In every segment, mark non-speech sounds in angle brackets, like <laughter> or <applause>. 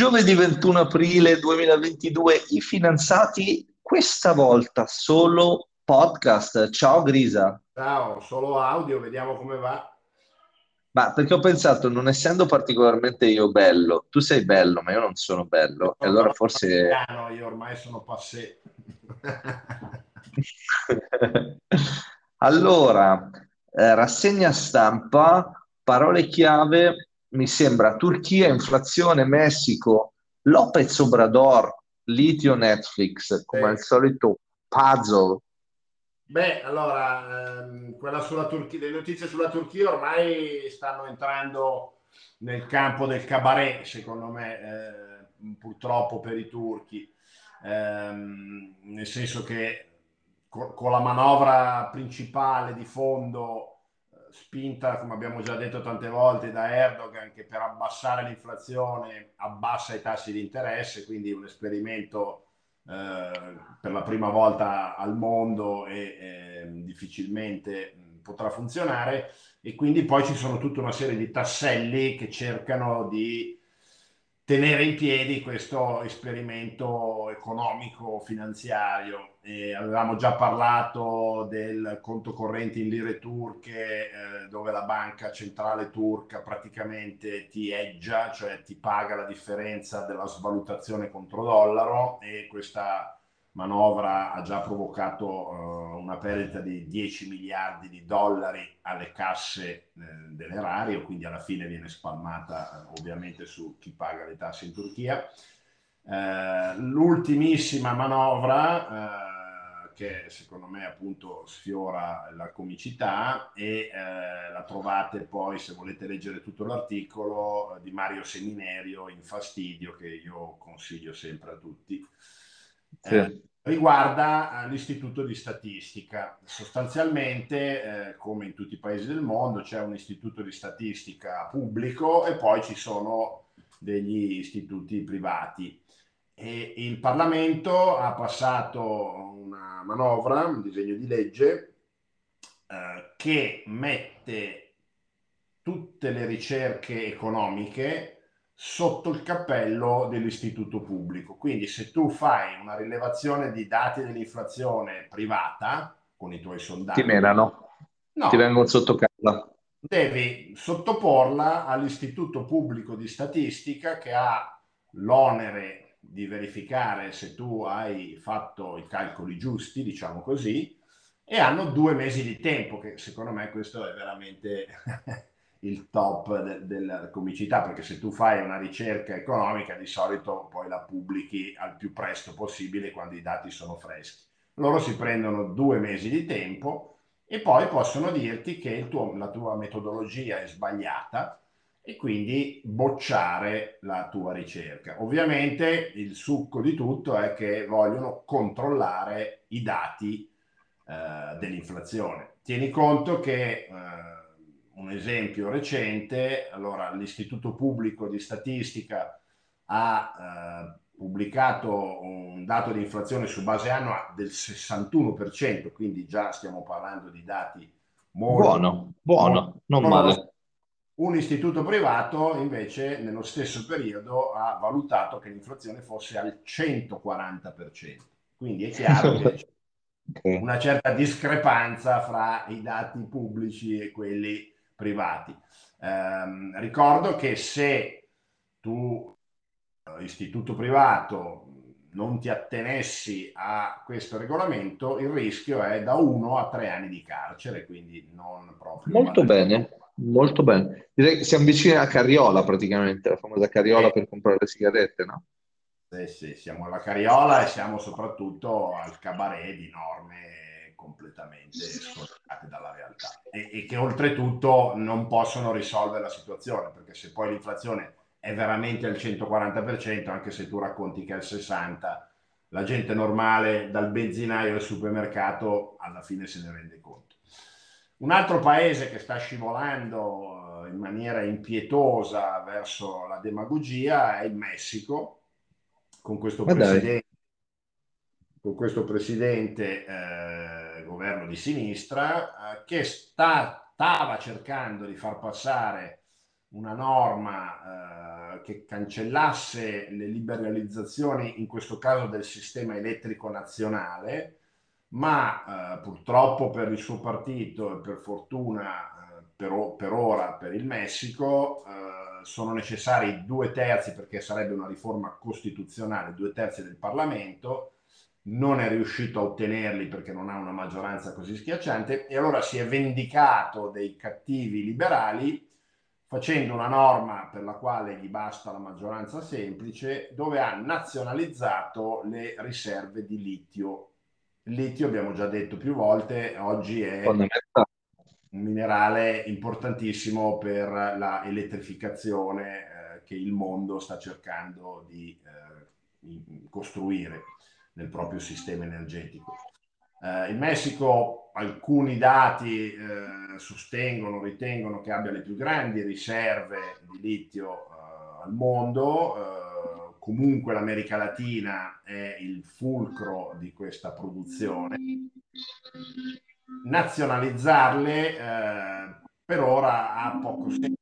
Giovedì 21 aprile 2022, i finanziati questa volta solo podcast. Ciao Grisa. Ciao, solo audio, vediamo come va. Ma perché ho pensato, non essendo particolarmente io bello, tu sei bello, ma io non sono bello, e allora forse... No, io ormai sono passé. <laughs> allora, eh, rassegna stampa, parole chiave mi sembra Turchia, inflazione, Messico, Lopez Obrador, litio Netflix, come eh. al solito puzzle. Beh, allora, ehm, quella sulla Turchia, le notizie sulla Turchia ormai stanno entrando nel campo del cabaret, secondo me, eh, purtroppo per i turchi, ehm, nel senso che con, con la manovra principale di fondo spinta, come abbiamo già detto tante volte, da Erdogan che per abbassare l'inflazione abbassa i tassi di interesse, quindi un esperimento eh, per la prima volta al mondo e eh, difficilmente potrà funzionare. E quindi poi ci sono tutta una serie di tasselli che cercano di tenere in piedi questo esperimento economico finanziario. E avevamo già parlato del conto corrente in lire turche, eh, dove la banca centrale turca praticamente ti eggia, cioè ti paga la differenza della svalutazione contro dollaro e questa manovra ha già provocato uh, una perdita di 10 miliardi di dollari alle casse eh, dell'erario, quindi alla fine viene spalmata uh, ovviamente su chi paga le tasse in Turchia. Uh, l'ultimissima manovra che secondo me appunto sfiora la comicità e la trovate poi se volete leggere tutto l'articolo di Mario Seminerio in Fastidio che io consiglio sempre a tutti sì. eh, riguarda eh, l'istituto di statistica. Sostanzialmente, eh, come in tutti i paesi del mondo, c'è un istituto di statistica pubblico e poi ci sono degli istituti privati. E il Parlamento ha passato una manovra, un disegno di legge, eh, che mette tutte le ricerche economiche sotto il cappello dell'istituto pubblico. Quindi se tu fai una rilevazione di dati dell'inflazione privata con i tuoi sondaggi... Ti menano, no, ti vengono sotto casa. Devi sottoporla all'istituto pubblico di statistica che ha l'onere di verificare se tu hai fatto i calcoli giusti, diciamo così, e hanno due mesi di tempo, che secondo me questo è veramente il top de- della comicità, perché se tu fai una ricerca economica di solito poi la pubblichi al più presto possibile quando i dati sono freschi. Loro si prendono due mesi di tempo e poi possono dirti che tuo, la tua metodologia è sbagliata e quindi bocciare la tua ricerca. Ovviamente il succo di tutto è che vogliono controllare i dati eh, dell'inflazione. Tieni conto che eh, un esempio recente, allora l'Istituto Pubblico di Statistica ha eh, pubblicato un dato di inflazione su base annua del 61%, quindi già stiamo parlando di dati molto buono, buono, non male. Un istituto privato invece nello stesso periodo ha valutato che l'inflazione fosse al 140%. Quindi è chiaro <laughs> che c'è una certa discrepanza fra i dati pubblici e quelli privati. Eh, ricordo che se tu, eh, istituto privato, non ti attenessi a questo regolamento, il rischio è da uno a tre anni di carcere, quindi non proprio... Molto bene, molto bene. Direi che siamo vicini a Carriola praticamente, la famosa Carriola eh. per comprare le sigarette, no? Sì, sì, siamo alla Carriola e siamo soprattutto al cabaret di norme completamente scollegate dalla realtà. E, e, che oltretutto non possono risolvere la situazione perché se poi l'inflazione è veramente al 140% anche se tu racconti che è al 60% la gente normale dal benzinaio al supermercato alla fine se ne rende conto. Un altro paese che sta scivolando eh, in maniera impietosa verso la demagogia è il Messico, con questo presidente, con questo presidente eh, governo di sinistra, eh, che sta, stava cercando di far passare una norma eh, che cancellasse le liberalizzazioni, in questo caso del sistema elettrico nazionale, ma eh, purtroppo per il suo partito e per fortuna eh, per, per, ora per il Messico sono necessari due terzi perché sarebbe una riforma costituzionale, due terzi del Parlamento, non è riuscito a ottenerli perché non ha una maggioranza così schiacciante e allora si è vendicato dei cattivi liberali facendo una norma per la quale gli basta la maggioranza semplice, dove ha nazionalizzato le riserve di litio. Il litio, abbiamo già detto più volte, oggi è un minerale importantissimo per la elettrificazione eh, che il mondo sta cercando di eh, costruire nel proprio sistema energetico. Eh, in Messico alcuni dati eh, sostengono, ritengono che abbia le più grandi riserve di litio eh, al mondo, eh, comunque l'America Latina è il fulcro di questa produzione. Nazionalizzarle eh, per ora ha poco senso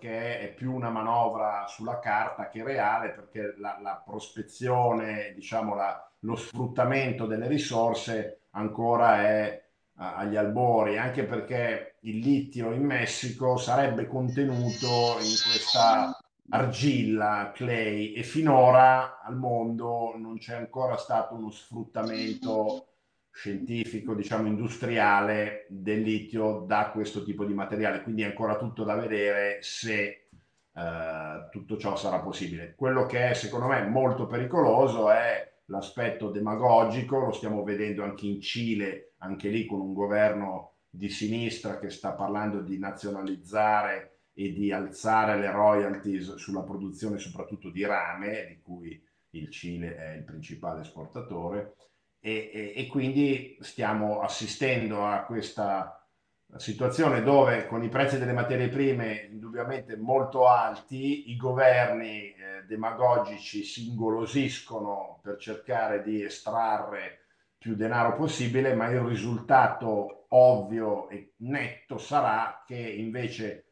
perché è più una manovra sulla carta che reale, perché la, la prospezione, diciamo la, lo sfruttamento delle risorse ancora è agli albori, anche perché il litio in Messico sarebbe contenuto in questa argilla, clay, e finora al mondo non c'è ancora stato uno sfruttamento scientifico, diciamo industriale del litio da questo tipo di materiale, quindi è ancora tutto da vedere se eh, tutto ciò sarà possibile. Quello che è secondo me molto pericoloso è l'aspetto demagogico, lo stiamo vedendo anche in Cile, anche lì con un governo di sinistra che sta parlando di nazionalizzare e di alzare le royalties sulla produzione soprattutto di rame, di cui il Cile è il principale esportatore, e, e, e quindi stiamo assistendo a questa situazione dove con i prezzi delle materie prime indubbiamente molto alti, i governi eh, demagogici si ingolosiscono per cercare di estrarre più denaro possibile, ma il risultato ovvio e netto sarà che invece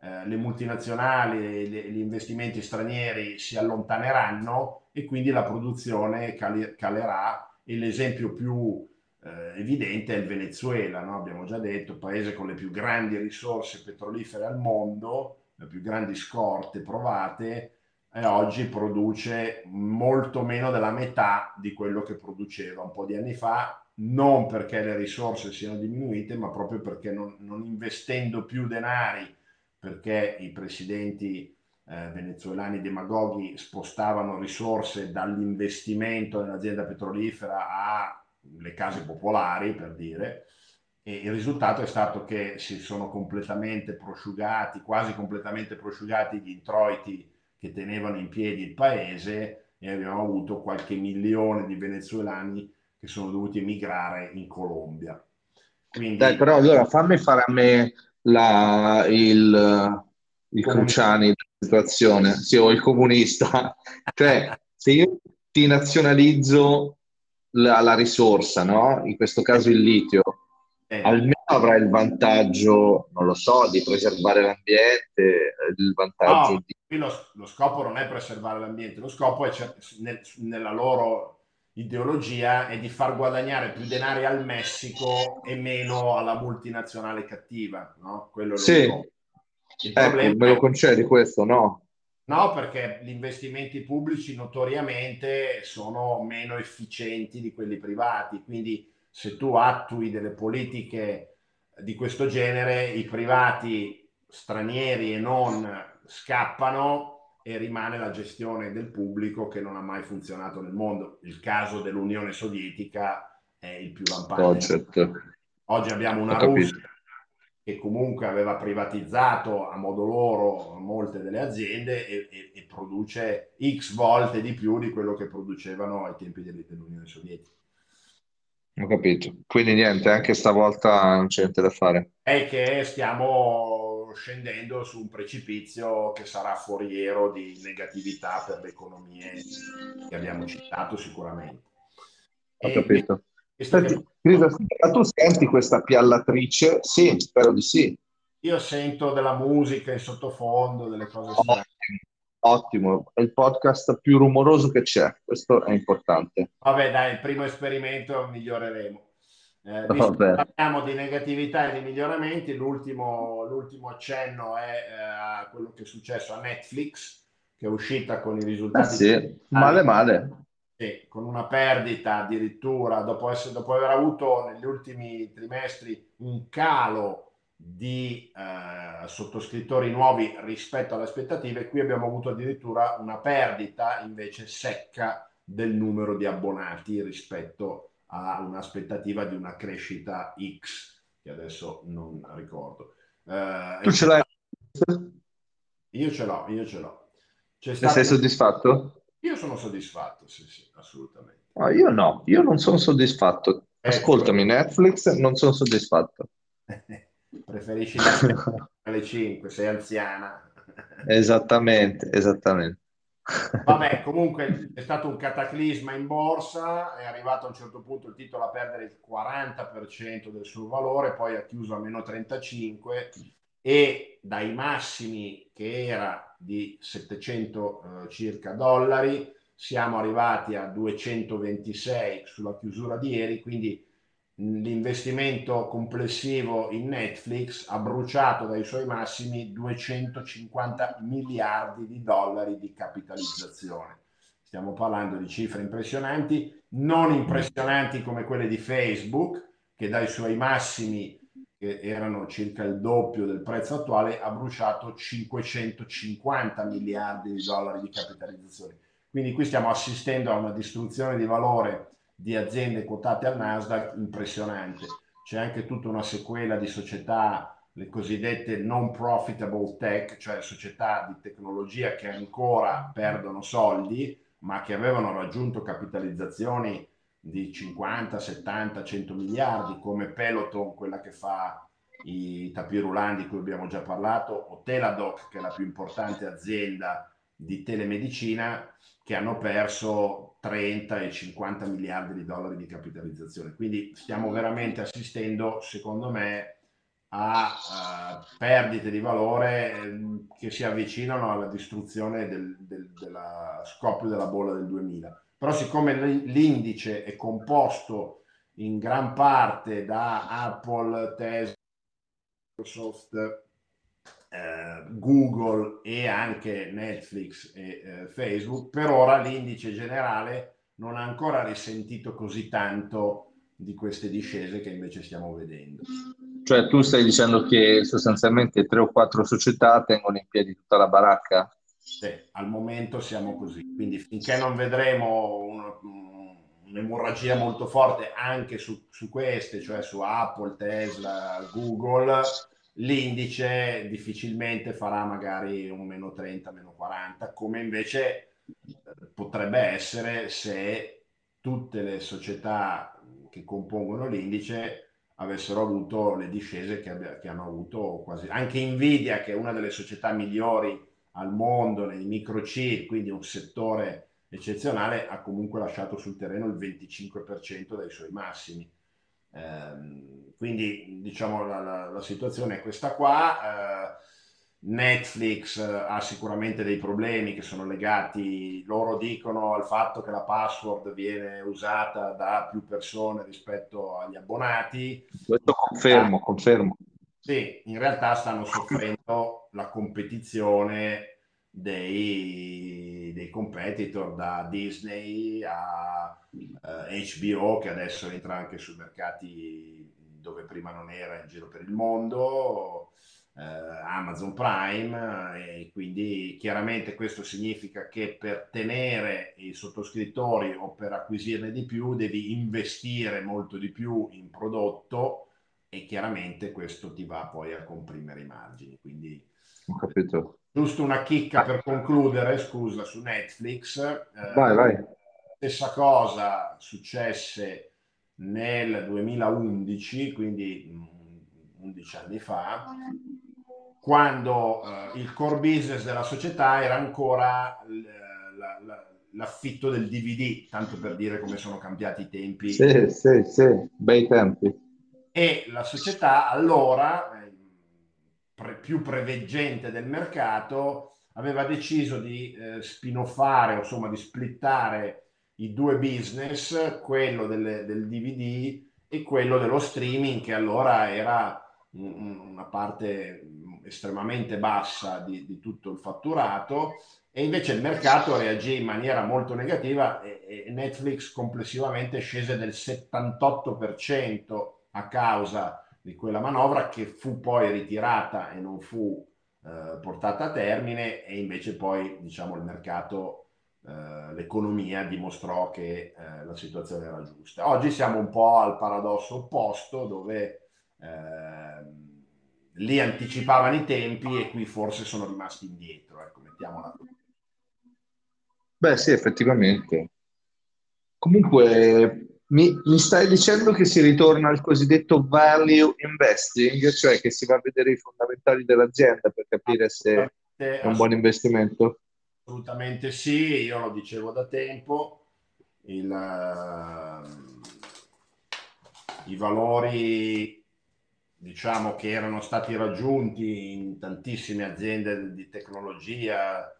eh, le multinazionali e gli investimenti stranieri si allontaneranno e quindi la produzione cali- calerà l'esempio più eh, evidente è il Venezuela, no? abbiamo già detto, paese con le più grandi risorse petrolifere al mondo, le più grandi scorte provate, e oggi produce molto meno della metà di quello che produceva un po' di anni fa, non perché le risorse siano diminuite, ma proprio perché non, non investendo più denari, perché i presidenti eh, venezuelani demagoghi spostavano risorse dall'investimento nell'azienda petrolifera a le case popolari, per dire, e il risultato è stato che si sono completamente prosciugati, quasi completamente prosciugati gli introiti che tenevano in piedi il paese e abbiamo avuto qualche milione di venezuelani che sono dovuti emigrare in Colombia. Quindi... Dai, però allora fammi fare a me la, il, il Cruciani della situazione, sì, o il comunista. <laughs> cioè, se io ti nazionalizzo la, la risorsa, no? In questo caso il litio, eh. almeno avrai il vantaggio, non lo so, di preservare l'ambiente, il vantaggio no, di... Lo, lo, scopo non è preservare l'ambiente, lo scopo è nel, nella loro ideologia è di far guadagnare più denari al Messico e meno alla multinazionale cattiva, no? Quello è lo sì. Scopo. Il ecco, me lo concedi questo, no? No, perché gli investimenti pubblici notoriamente sono meno efficienti di quelli privati, quindi se tu attui delle politiche di questo genere, i privati stranieri e non scappano e rimane la gestione del pubblico che non ha mai funzionato nel mondo. Il caso dell'Unione Sovietica è il più lampante. Oggi abbiamo una Russia che comunque aveva privatizzato a modo loro molte delle aziende e, e, e, produce x volte di più di quello che producevano ai tempi dell'Unione Sovietica. Ho capito. Quindi niente, anche stavolta non c'è niente da fare. È che stiamo scendendo su un precipizio che sarà foriero di negatività per le economie che abbiamo citato sicuramente. Ho e, capito. Senti, Grisa, tu senti questa piallatrice? Sì, spero di sì. Io sento della musica in sottofondo, delle cose strane. Ottimo, è il podcast più rumoroso che c'è, questo è importante. Vabbè, dai, il primo esperimento miglioreremo. Eh, parliamo di negatività e di miglioramenti, l'ultimo, l'ultimo accenno è eh, quello che è successo a Netflix, che è uscita con i risultati. Ah, sì, male male. Sì, con una perdita addirittura dopo, essere, dopo aver avuto negli ultimi trimestri un calo di eh, sottoscrittori nuovi rispetto alle aspettative, qui abbiamo avuto addirittura una perdita invece secca del numero di abbonati rispetto a un'aspettativa di una crescita X, che adesso non ricordo. Eh, tu ce l'hai? Io ce l'ho, io ce l'ho. C'è stato... Sei soddisfatto? Io sono soddisfatto, sì, sì, assolutamente. Ah, io no, io non sono soddisfatto. Eh, Ascoltami, cioè... Netflix, non sono soddisfatto. <laughs> Preferisci alle 5, sei anziana. <laughs> esattamente, esattamente. Vabbè, comunque è stato un cataclisma in borsa, è arrivato a un certo punto il titolo a perdere il 40% del suo valore, poi ha chiuso a meno 35 e dai massimi che era di 700 eh, circa dollari siamo arrivati a 226 sulla chiusura di ieri, quindi l'investimento complessivo in Netflix ha bruciato dai suoi massimi 250 miliardi di dollari di capitalizzazione. Stiamo parlando di cifre impressionanti, non impressionanti come quelle di Facebook, che dai suoi massimi, che erano circa il doppio del prezzo attuale, ha bruciato 550 miliardi di dollari di capitalizzazione. Quindi qui stiamo assistendo a una distruzione di valore di aziende quotate al Nasdaq impressionante. C'è anche tutta una sequela di società, le cosiddette non profitable tech, cioè società di tecnologia che ancora perdono soldi, ma che avevano raggiunto capitalizzazioni di 50, 70, 100 miliardi, come Peloton, quella che fa i tapirulan di cui abbiamo già parlato, o Teladoc, che è la più importante azienda di telemedicina, che hanno perso 30 e 50 miliardi di dollari di capitalizzazione. Quindi stiamo veramente assistendo, secondo me, a uh, perdite di valore eh, che si avvicinano alla distruzione del, del della scoppio della bolla del 2000. Però siccome l'indice è composto in gran parte da Apple, Tesla, Microsoft, eh, Google e anche Netflix e eh, Facebook, per ora l'indice generale non ha ancora risentito così tanto di queste discese che invece stiamo vedendo. Cioè tu stai dicendo che sostanzialmente tre o quattro società tengono in piedi tutta la baracca? Sì, al momento siamo così, quindi finché non vedremo un, un'emorragia molto forte anche su, su queste, cioè su Apple, Tesla, Google, l'indice difficilmente farà magari un meno 30, meno 40, come invece eh, potrebbe essere se tutte le società che compongono l'indice avessero avuto le discese che, abbia, che hanno avuto quasi anche Nvidia che è una delle società migliori al mondo nei microchip quindi un settore eccezionale ha comunque lasciato sul terreno il 25% dai suoi massimi eh, quindi diciamo la, la, la, situazione è questa qua. Eh, Netflix eh, ha sicuramente dei problemi che sono legati, loro dicono, al fatto che la password viene usata da più persone rispetto agli abbonati. Questo confermo, confermo. Sì, in realtà stanno soffrendo la competizione dei, dei competitor da Disney a eh, HBO che adesso entra anche sui mercati dove prima non era in giro per il mondo, eh, Amazon Prime e quindi chiaramente questo significa che per tenere i sottoscrittori o per acquisirne di più devi investire molto di più in prodotto e chiaramente questo ti va poi a comprimere i margini. Quindi ho capito. Giusto una chicca per concludere, scusa, su Netflix. Eh, vai, vai. Stessa cosa successe nel 2011, quindi 11 mm, anni fa, quando eh, il core business della società era ancora la, la, l'affitto del DVD, tanto per dire come sono cambiati i tempi. Sì, sì, sì, bei tempi. E la società allora pre- più preveggente del mercato, aveva deciso di eh, spinoffare, insomma di splittare i due business, quello delle, del DVD e quello dello streaming, che allora era una parte estremamente bassa di, di tutto il fatturato. E invece il mercato reagì in maniera molto negativa e, e Netflix complessivamente scese del 78% a causa di quella manovra che fu poi ritirata e non fu eh, portata a termine e invece poi diciamo il mercato eh, l'economia dimostrò che eh, la situazione era giusta. Oggi siamo un po' al paradosso opposto dove ehm, lì anticipavano i tempi e qui forse sono rimasti indietro, ecco, mettiamola. Beh sì, effettivamente. Comunque mi, mi, stai dicendo che si ritorna al cosiddetto value investing, cioè che si va a vedere i fondamentali dell'azienda per capire se è un buon investimento? Assolutamente sì, io lo dicevo da tempo, il, uh, i valori diciamo che erano stati raggiunti in tantissime aziende di tecnologia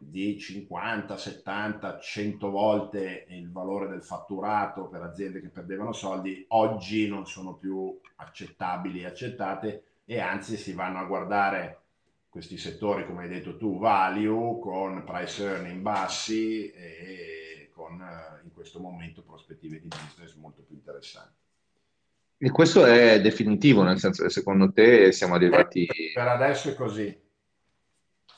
di 50, 70, 100 volte il valore del fatturato per aziende che perdevano soldi, oggi non sono più accettabili e accettate e anzi si vanno a guardare questi settori, come hai detto tu, value, con price earning bassi e con eh, in questo momento prospettive di business molto più interessanti. E questo è definitivo, nel senso che secondo te siamo arrivati... Per adesso è così.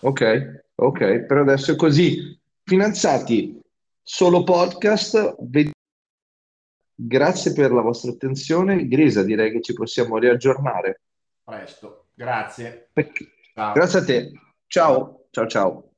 Ok, ok, per adesso è così. Finanziati, solo podcast. Grazie per la vostra attenzione. Grisa, direi che ci possiamo riaggiornare. Presto, grazie. Ciao. Grazie a te. Ciao, ciao, ciao.